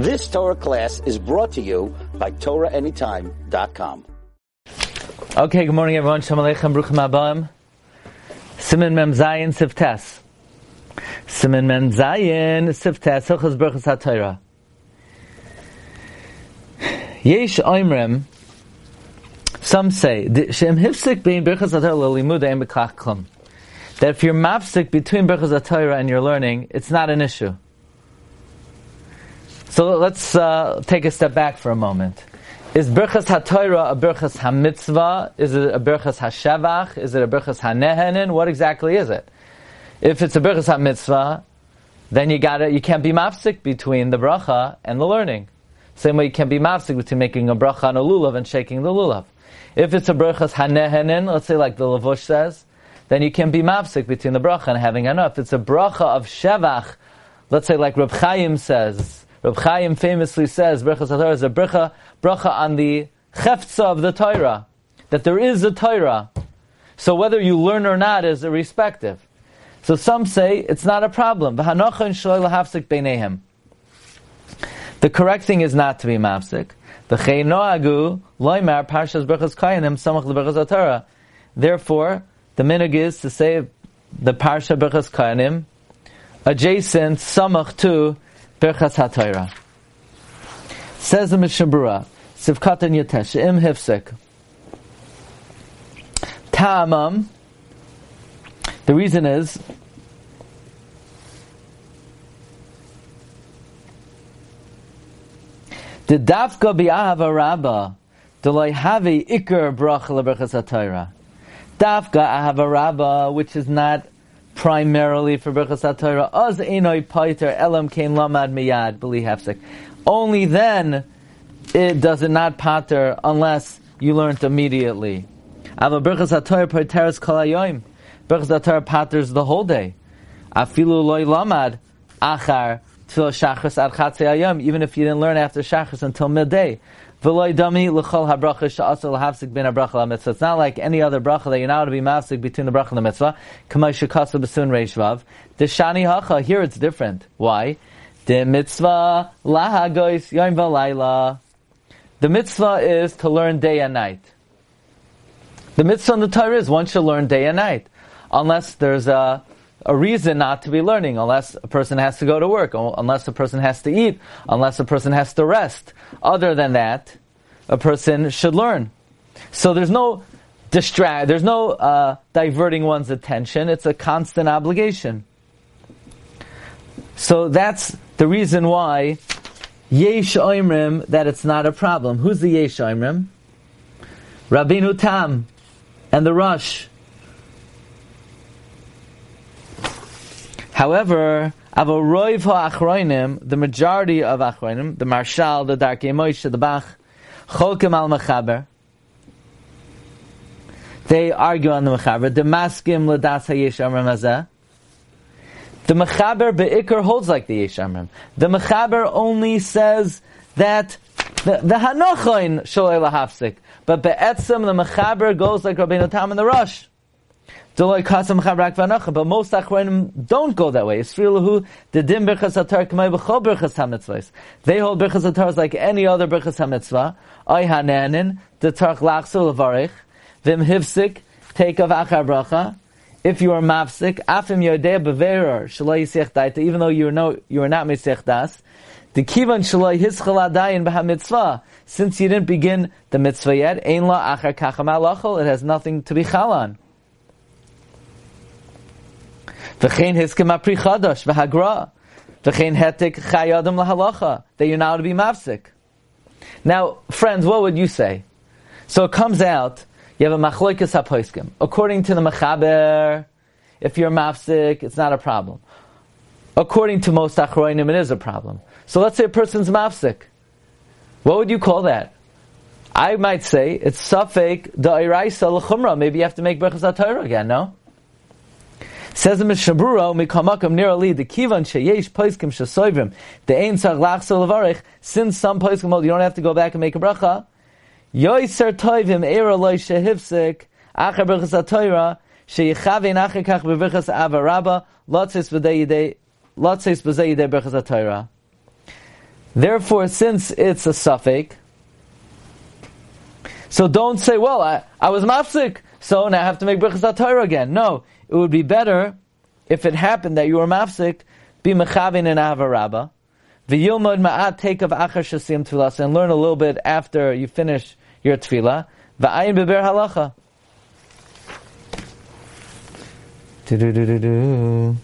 This Torah class is brought to you by TorahAnytime.com. Okay, good morning everyone. Shalom Aleichem, Bruchim Abam. Simen Mem Zayin Siftes. Simen Mem Zayin Siftes, Hilchas Berchas HaTorah. Yesh Oimrem, some say, Shem Hifsik Bein Berchas HaTorah Lilimud Ein Bekach. That if you're mafsik between Berchas HaTorah and your learning, it's not an issue. So let's uh, take a step back for a moment. Is Berchas HaTorah a Berchas HaMitzvah? Is it a Berchas HaShavach? Is it a Berchas HaNehenin? What exactly is it? If it's a Berchas HaMitzvah, then you gotta, you can't be mafsik between the bracha and the learning. Same way you can't be mafsik between making a bracha on a lulav and shaking the lulav. If it's a Berchas HaNehenin, let's say like the Lavush says, then you can be mafsik between the bracha and having enough. If it's a bracha of Shevach, let's say like Reb Chaim says, Reb Chaim famously says, Berachas Torah is a bracha, bracha on the cheftza of the Torah, that there is a Torah. So whether you learn or not is irrespective. So some say it's not a problem. The correct thing is not to be mafsik. The noagu loymar parshas berachas kayanim samach leberachas Torah. Therefore, the minig is to say the parsha berachas kayanim adjacent samach to Berchas HaTorah. Says the Mishna Berura, Sivkat and Yatesh, Im Hifsek. Ta'amam, the reason is, the dafka bi'ahava rabba, delay havi ikar bracha leberchas. Dafka ahava rabba, which is not primarily for Berchas HaTorah. Az enoi paiter elam kein lamad miyad beli hefsek. Only then it does it not pater unless you learned immediately. Ava Berchas HaTorah pateres kol hayoim. Berchas HaTorah paters the whole day. Afilu loy lamad achar till shachris ad chatzei even if you didn't learn after shachris until midday. La-mitzvah. It's not like any other bracha that you're now to be mafsik between the bracha and the mitzvah. The shani hacha, here it's different. Why? The mitzvah lahagois yom v'layla. The mitzvah is to learn day and night. The mitzvah in the Torah is one should learn day and night. Unless there's a a reason not to be learning unless a person has to go to work, unless a person has to eat, unless a person has to rest. Other than that, a person should learn. So there's no distract, there's no uh, diverting one's attention. It's a constant obligation. So that's the reason why Yesh Oimrim that it's not a problem. Who's the Yesh Oimrim? Rabbeinu Tam and the Rosh. However, Avoroiv ha'achroinim, the majority of achroinim, the Maharshal, the Darkei Moshe, the Bach, Cholkim al Mechaber, they argue on the Mechaber. The Maskim l'das hayesh amram hazeh. The Mechaber be'ikr holds like the Yesh. The Mechaber only says that the, the Hanochoin sholei lahafsik. But be'etzim, the Mechaber goes like Rabbeinu Tam and the Rosh. But most achronim don't go that way. They hold berchas atar like any other berchas hamitzvah. Vim hivsik, take of achar bracha. If you are mafsik, afim yodeh beverer, shalai yisech daita, even though you are no, you are not misech das, the kivan shalai hischal adayin b'ha mitzvah, since you didn't begin the mitzvah yet, ein la achar kacham it has nothing to be chalan. V'chein hiskim apri chadash v'hagra. V'chein hetik chayadam lahalacha. That you're now to be mafsik. Now, friends, what would you say? So it comes out, you have a machloikas hapoiskim. According to the mechaber, if you're mafsik, it's not a problem. According to most achroinim, it is a problem. So let's say a person's mafsik. What would you call that? I might say it's safek da'iraisa l'chumra. Maybe you have to make berachas Torah again, no? Says the Mishna Berura, Mikamakam nearly the Kivan Sheyesh Poiskim Shasoivim, the Ein Sar Lachsel Levarich, since some Poiskim hold, you don't have to go back and make a bracha. Yoiser Toivim Eira Loi Shehivsik, Acher Berchas HaToira, Sheyichavein Acher Kach Bevirchas Ava Rabba, Lotzis B'dei Yidei, Lotzis B'dei Yidei Berchas HaToira. Therefore, since it's a suffix, so don't say, well, I, I was mafsik, so now I have to make Birchas Torah again. No, it would be better if it happened that you were mafsik, be mechavin in Avarabba, v'yilmod ma'at take of achar shasim tefillah, and learn a little bit after you finish your tefillah, v'ayin beber halacha. Do-do-do-do-do.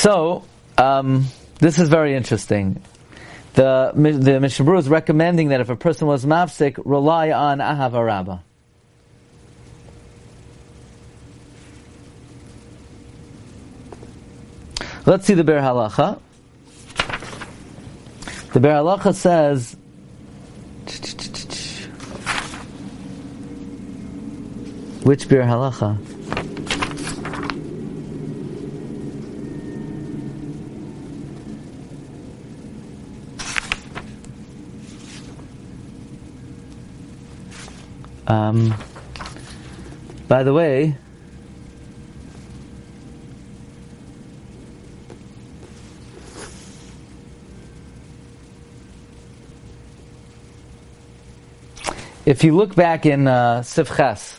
So, um, this is very interesting. The, the Mishnah is recommending that if a person was mafsik, rely on Ahava Rabbah. Let's see the Biur Halacha. The Biur Halacha says, which Biur Halacha? Um, by the way, if you look back in uh, the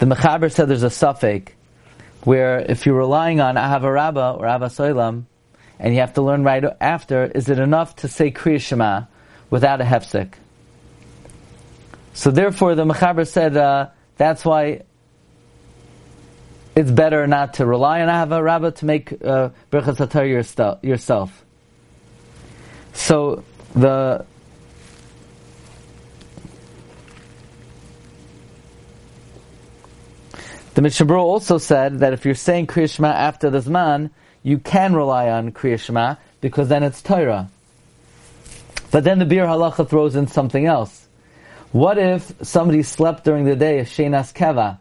Mechaber said there's a suffix where if you're relying on Ahavarabba or Avasoilam, and you have to learn right after, is it enough to say Kriya Shema without a hefsek? So therefore, the Mechaber said uh, that's why it's better not to rely on Ahava Rabbah to make uh, Berchas yourself. So the the Mishabur also said that if you're saying Kriya Shema after the Zman, you can rely on Kriya Shema because then it's Torah. But then the Bir Halacha throws in something else. What if somebody slept during the day, a shenas keva?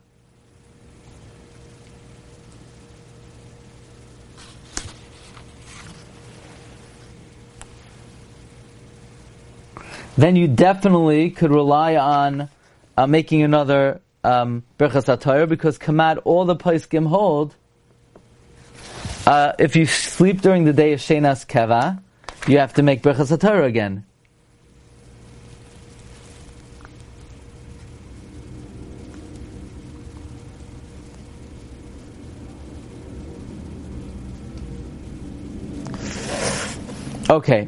Then you definitely could rely on uh, making another um, berchas because kamad all the paiskim hold. Uh, if you sleep during the day of shenas keva, you have to make berchas again. Okay.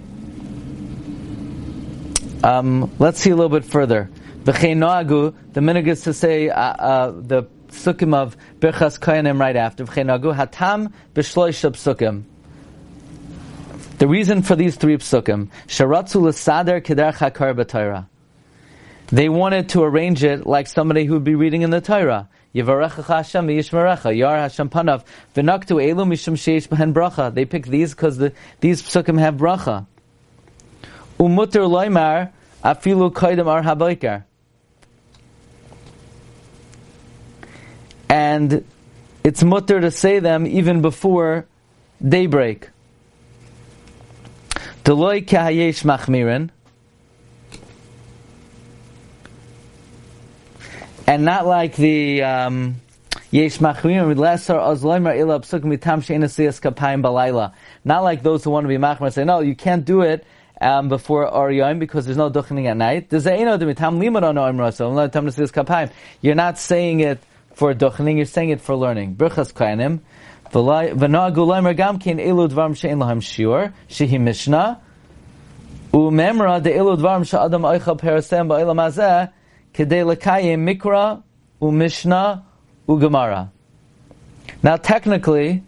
Um, let's see a little bit further. The noagu, the minig is to say uh, uh, the sukkim of Birchas Koyanim right after. noagu hatam b'shloish psukim. The reason for these three psukim, sharatzu l'sader keder b'Torah. They wanted to arrange it like somebody who would be reading in the Torah. Yivarecha Hashem Yishmerecha Yar Hashem Panav V'naktu Elu Mishum Sheish Behen Bracha. They pick these because the, these psukim have bracha. Umuter Loimar Afilu Kaidam Ar Habaikar. And it's mutter to say them even before daybreak. Deloy Kahayesh Machmirin. And not like the um. Not like those who want to be Machmir say, no, you can't do it um, before Ariyim because there's no duchening at night. You're not saying it for duchening, you're saying it for learning. Birchas Kayanim. V'na'agu leimer gam kein elu dvarim she'en lahem shiur, shehi mishnah, u'memra de elu dvarim she'adam oicha perasem ba'ilam hazeh, lekayim mikra u'mishnah u'gemara. Now, technically,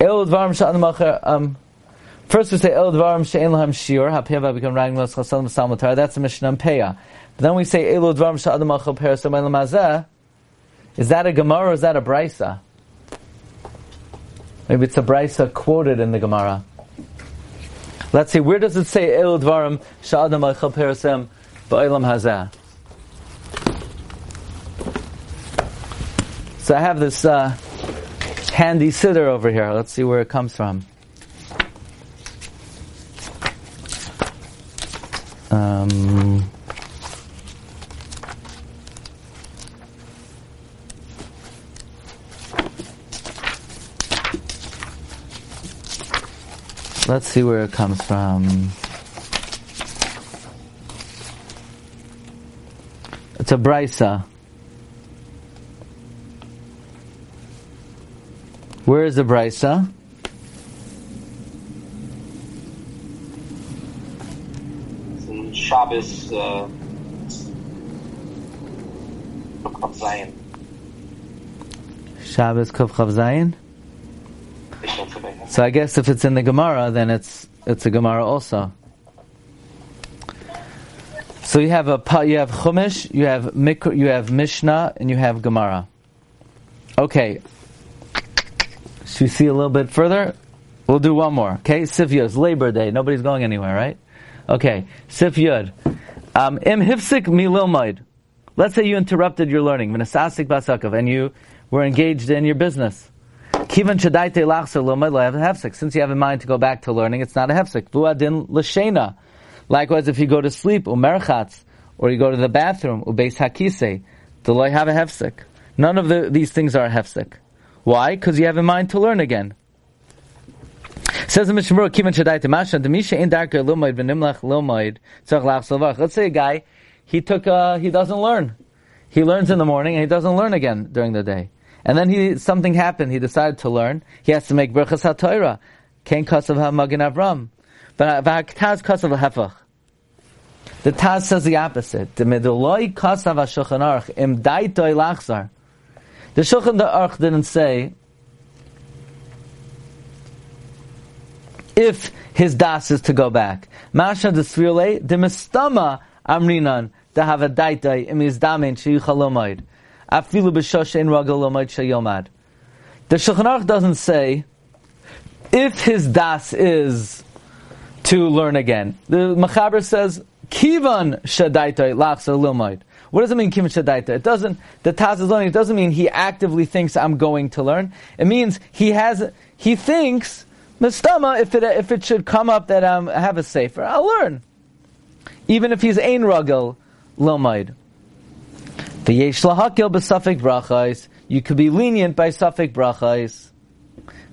el dvarim um, First we say el dvarim she'en lahem become los chasalim salmatar. That's a mishnah peya. But then we say el dvarim hazeh. Is that a gemara or is that a brisa? Maybe it's a brisa quoted in the Gemara. Let's see, where does it say El Dvarim Sha'adam Ba'ilam Hazeh? So I have this uh, handy sitter over here. Let's see where it comes from. Um, let's see where it comes from. It's a brisa. Where is the brisa? In Shabbos, uh, Zayin. Shabbos Kuf Chav Zayin. Ich don't know. So I guess if it's in the Gemara, then it's it's a Gemara also. So you have a you have Chumash, you have Mikra, you have Mishnah, and you have Gemara. Okay. Should we see a little bit further? We'll do one more. Okay, Sif Yud. Labor Day. Nobody's going anywhere, right? Okay, Sif Yud. Um, Im hifsik mililmoid. Let's say you interrupted your learning, Minasasik basakav, and you were engaged in your business. Kivan shadaite lachser a hefsek. Since you have in mind to go back to learning, it's not a hefsek. Vuadin l'shena. Likewise, if you go to sleep, umerchatz, or you go to the bathroom, ubeis hakise, do lo have a hefsek. None of the, these things are a hefsek. Why? Because you have in mind to learn again. Says the Mishnah demisha in. Let's say a guy, he took, uh, he doesn't learn. He learns in the morning and he doesn't learn again during the day. And then he something happened. He decided to learn. He has to make berachas haTorah. Kain kasav ha'magin Avram. But v'haktaz kasav ha'hefach. The Taz says the opposite. The meduloi kasav ha'shulchan aruch im daitoi lachzar. The shulchan aruch didn't say if his das is to go back. Masha de svirle de mistama amrinan to have a daitai im his damin sheyuchalomaid. Afilu b'shosh ein ragalomaid sheyomad. The Shulchan Aruch doesn't say if his das is to learn again. The Machaber says kivan shadaitai lachsa lomaid. What does it mean kivan shadaita? It doesn't. The Taz is learning. It doesn't mean he actively thinks I'm going to learn. It means he has. He thinks mistama if it if it should come up that um, I have a safer, I'll learn. Even if he's ein ragel lomaid. V'yesh lahakil b'safik brachais. You could be lenient by safik brachais.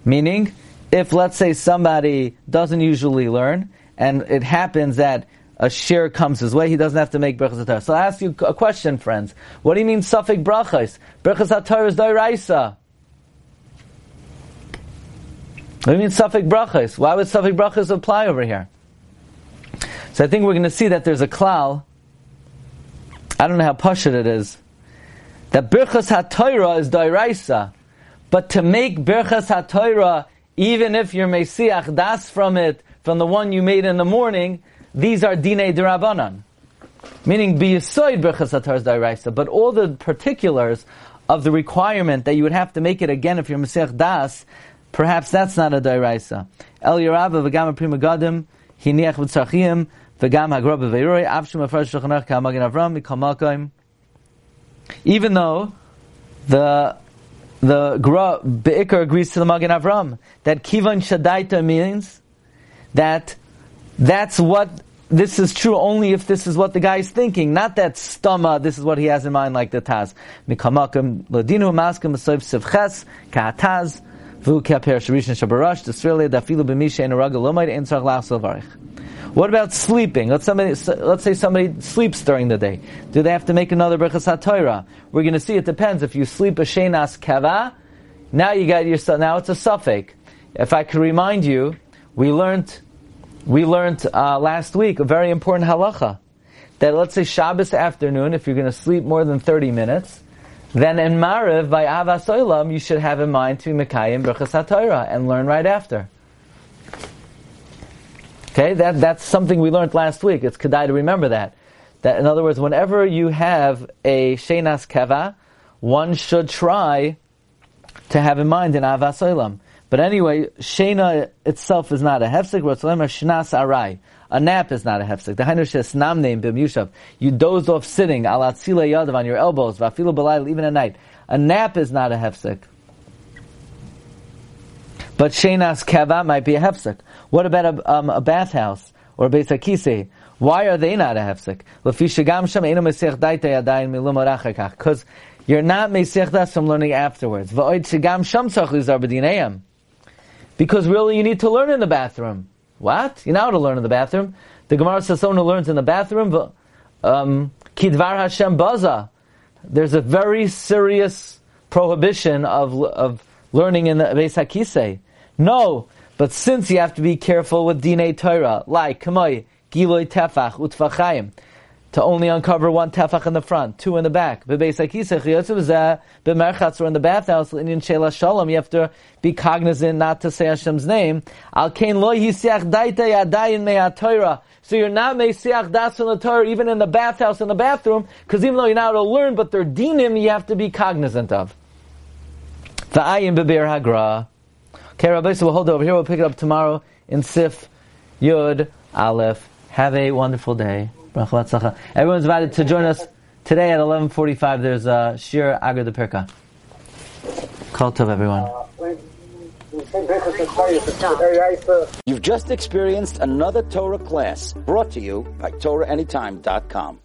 Meaning, if let's say somebody doesn't usually learn, and it happens that a share comes his way, he doesn't have to make brachas. So I ask you a question, friends. What do you mean safik brachais? Brachas haTorah is dairaisa. What do you mean safik brachas? Why would safik brachas apply over here? So I think we're going to see that there's a klal. I don't know how pashut it is. That birchas haTorah is dairaisa, but to make birchas haTorah, even if you're mesiach das from it, from the one you made in the morning, these are dinei derabanan. Meaning, biyasoid birchas haTorah is dairaisa, but all the particulars of the requirement that you would have to make it again if you're mesiach das, perhaps that's not a dairaisa. El Yerabba v'gam prima gadim hiniach v'tzarchiyim v'gam hagra b'veiroi avshim afresh shulchanach ka'amagin avram mikalmakim. even though the the Gra Be'ikar agrees to the Magen Avram that Kivan Shadaita means that that's what this is true only if this is what the guy is thinking, not that stoma, This is what he has in mind, like the Taz. Mikamakim. What about sleeping? Let's, somebody, let's say somebody sleeps during the day. Do they have to make another Berachas HaTorah? We're going to see it depends. If you sleep a Shenas Kava, now you got your, now it's a suffix. If I could remind you, we learned, we learned uh, last week a very important halacha. That let's say Shabbos afternoon, if you're going to sleep more than 30 minutes, then in Mariv, by Avas Olam, you should have in mind to be Mekayim Brachas HaTorah and learn right after. Okay, that, that's something we learned last week. It's kedai to remember that. That in other words, whenever you have a shenas kava, one should try to have in mind an avas olam. But anyway, shena itself is not a hefsek. shnas arai. A nap is not a hefsek. The hainu shes nam name bim yushav. You dozed off sitting alatzile yadav on your elbows. Vafilu belayil even at night. A nap is not a hefsek. But shenas kava might be a hefsek. What about a, um, a bathhouse or a Beis Hakise? Why are they not a hefsek? Because you're not mesech das from learning afterwards. Because really you need to learn in the bathroom. What? You know how to learn in the bathroom. The Gemara says someone who learns in the bathroom, um, Kidvar Hashem Baza. There's a very serious prohibition of of learning in the Beis Hakisei. No, but since you have to be careful with Dinei Torah, like Kamoi, Giloi Tefach, Utfachayim, to only uncover one tefach in the front, two in the back. B'merchatz or in the bathhouse, in Shela Shalom, you have to be cognizant not to say Hashem's name. Al Kain lo yisiach daita yadayin me'at Torah. So you're not meisiach das in the Torah, even in the bathhouse, in the bathroom, because even though you're not to learn, but they're dinim, you have to be cognizant of. V'ayin beber hagra. Okay, Rabbi, so we'll hold over here. We'll pick it up tomorrow in Sif Yud Aleph. Have a wonderful day. Everyone's invited to join us today at 11.45. There's a Shir Agar the Pirka. Call Tov, everyone. You've just experienced another Torah class brought to you by TorahAnytime.com.